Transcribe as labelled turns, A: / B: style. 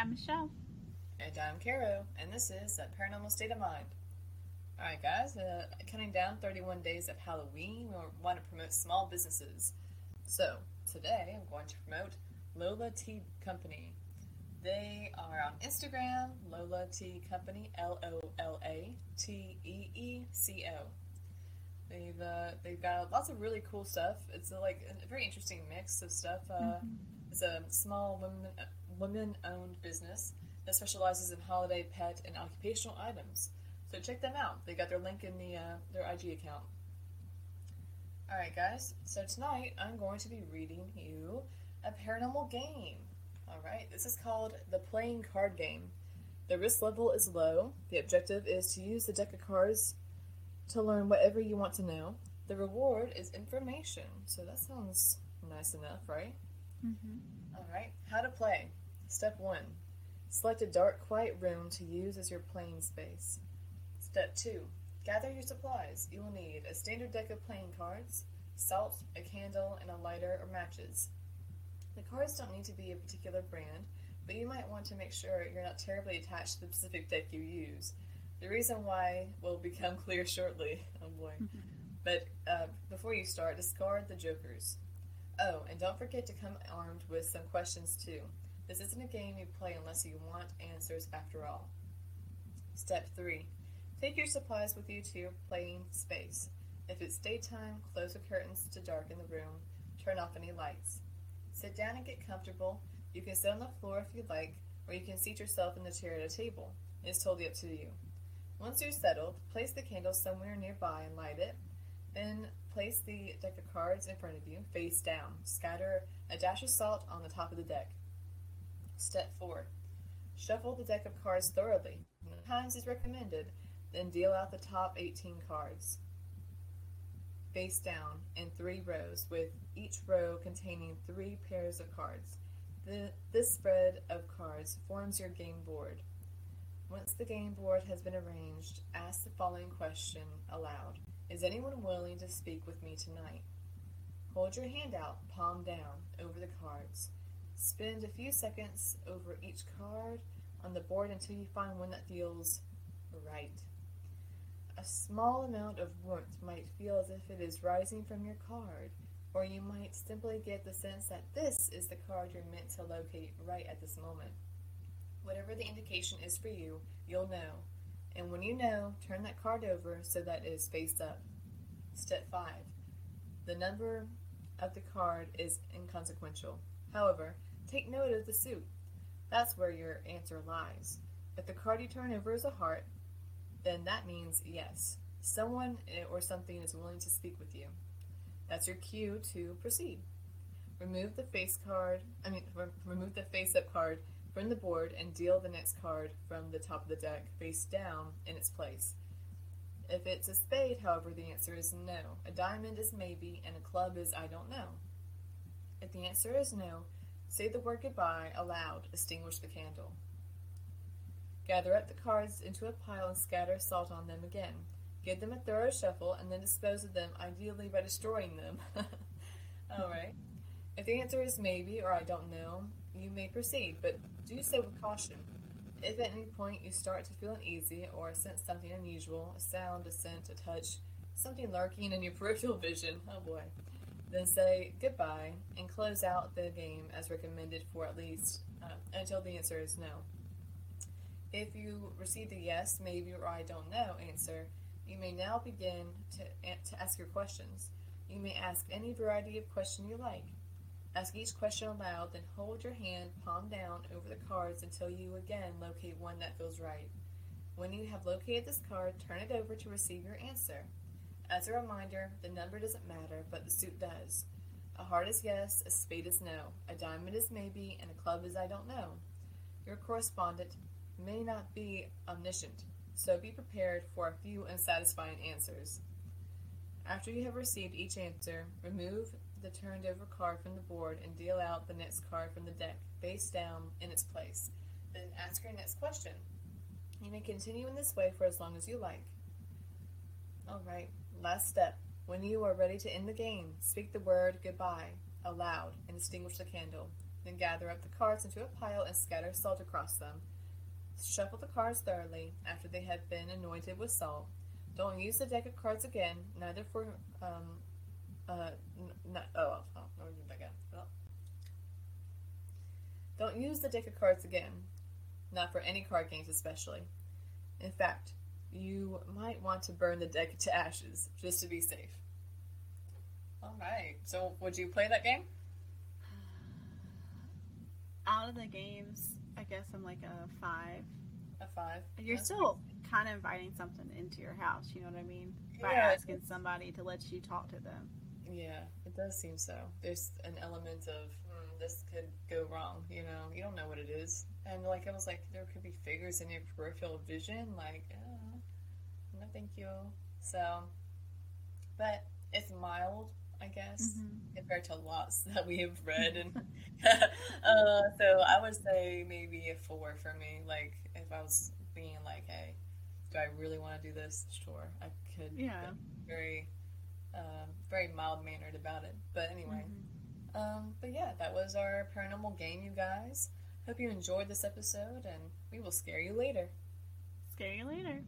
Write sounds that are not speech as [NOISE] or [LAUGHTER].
A: I'm Michelle.
B: And I'm Caro, and this is a Paranormal State of Mind. Alright, guys, uh, counting down 31 days of Halloween, we want to promote small businesses. So, today I'm going to promote Lola Tee Company. They are on Instagram, Lola Tee Company, L O L A T E E C O. They've uh, they've got lots of really cool stuff. It's a, like a very interesting mix of stuff. Uh,
A: Mm-hmm.
B: It's a small women women owned business that specializes in holiday, pet, and occupational items. So check them out. They got their link in the uh, their IG account. All right, guys. So tonight I'm going to be reading you a paranormal game. All right, this is called the Playing Card Game. The risk level is low. The objective is to use the deck of cards to learn whatever you want to know. The reward is information. So that sounds nice enough, right?
A: Mm-hmm.
B: All right, how to play. Step 1. Select a dark, quiet room to use as your playing space. Step 2. Gather your supplies. You will need a standard deck of playing cards, salt, a candle, and a lighter or matches. The cards don't need to be a particular brand, but you might want to make sure you're not terribly attached to the specific deck you use. The reason why will become [LAUGHS] clear shortly. Oh boy. But uh, before you start, discard the jokers. Oh, and don't forget to come armed with some questions too. This isn't a game you play unless you want answers after all. Step 3. Take your supplies with you to your playing space. If it's daytime, close the curtains to darken the room, turn off any lights. Sit down and get comfortable. You can sit on the floor if you like, or you can seat yourself in the chair at a table. It's totally up to you. Once you're settled, place the candle somewhere nearby and light it. Then place the deck of cards in front of you, face down. Scatter a dash of salt on the top of the deck. Step 4. Shuffle the deck of cards thoroughly. Nine times is recommended. Then deal out the top 18 cards. Face down in three rows, with each row containing three pairs of cards. The, this spread of cards forms your game board. Once the game board has been arranged, ask the following question aloud Is anyone willing to speak with me tonight? Hold your hand out, palm down, over the cards. Spend a few seconds over each card on the board until you find one that feels right. A small amount of warmth might feel as if it is rising from your card, or you might simply get the sense that this is the card you're meant to locate right at this moment. Whatever the indication is for you, you'll know. And when you know, turn that card over so that it is face up. Step 5. The number of the card is inconsequential. However, take note of the suit. That's where your answer lies. If the card you turn over is a heart, then that means yes. Someone eh, or something is willing to speak with you. That's your cue to proceed. Remove the face card, I mean, re- remove the face up card from the board and deal the next card from the top of the deck face down in its place. If it's a spade, however, the answer is no. A diamond is maybe, and a club is I don't know. If the answer is no, say the word goodbye aloud, extinguish the candle. Gather up the cards into a pile and scatter salt on them again. Give them a thorough shuffle and then dispose of them, ideally by destroying them. [LAUGHS] Alright. If the answer is maybe or I don't know, you may proceed, but do so with caution. If at any point you start to feel uneasy or sense something unusual, a sound, a scent, a touch, something lurking in your [LAUGHS] peripheral vision, oh boy, then say goodbye and close out the game as recommended for at least uh, until the answer is no. If you received a yes, maybe, or I don't know answer, you may now begin to, to ask your questions. You may ask any variety of question you like. Ask each question aloud, then hold your hand palm down over the cards until you again locate one that feels right. When you have located this card, turn it over to receive your answer. As a reminder, the number doesn't matter, but the suit does. A heart is yes, a spade is no, a diamond is maybe, and a club is I don't know. Your correspondent may not be omniscient, so be prepared for a few unsatisfying answers. After you have received each answer, remove the turned over card from the board and deal out the next card from the deck, face down in its place. Then ask your next question. You may continue in this way for as long as you like. Alright, last step. When you are ready to end the game, speak the word goodbye aloud and extinguish the candle. Then gather up the cards into a pile and scatter salt across them. Shuffle the cards thoroughly after they have been anointed with salt. Don't use the deck of cards again, neither for um, uh, n- oh, oh, again. Oh. Don't use the deck of cards again, not for any card games especially. In fact, you might want to burn the deck to ashes just to be safe. All right. So, would you play that game? [SIGHS]
A: Out of the games, I guess I'm like a five.
B: A five.
A: You're
B: That's
A: still kind of inviting something into your house, you know what I mean? By
B: Yeah.
A: asking somebody to let you talk to them.
B: Yeah, it does seem so. There's an element of hmm, this could go wrong. You know, you don't know what it is, and like it was like there could be figures in your peripheral vision. Like, oh, no, thank you. So, but it's mild, I guess, compared to lots [LAUGHS] that we have read, and [LAUGHS] [LAUGHS] uh, so I would say maybe a four for me. Like, if I was being like, hey, do I really want to do this? Sure, I could.
A: Yeah.
B: Very um, very mild mannered about it. But anyway,
A: Mhm.
B: um, but yeah, that was our paranormal game, you guys. Hope you enjoyed this episode, and we will scare you later.
A: Scare you later.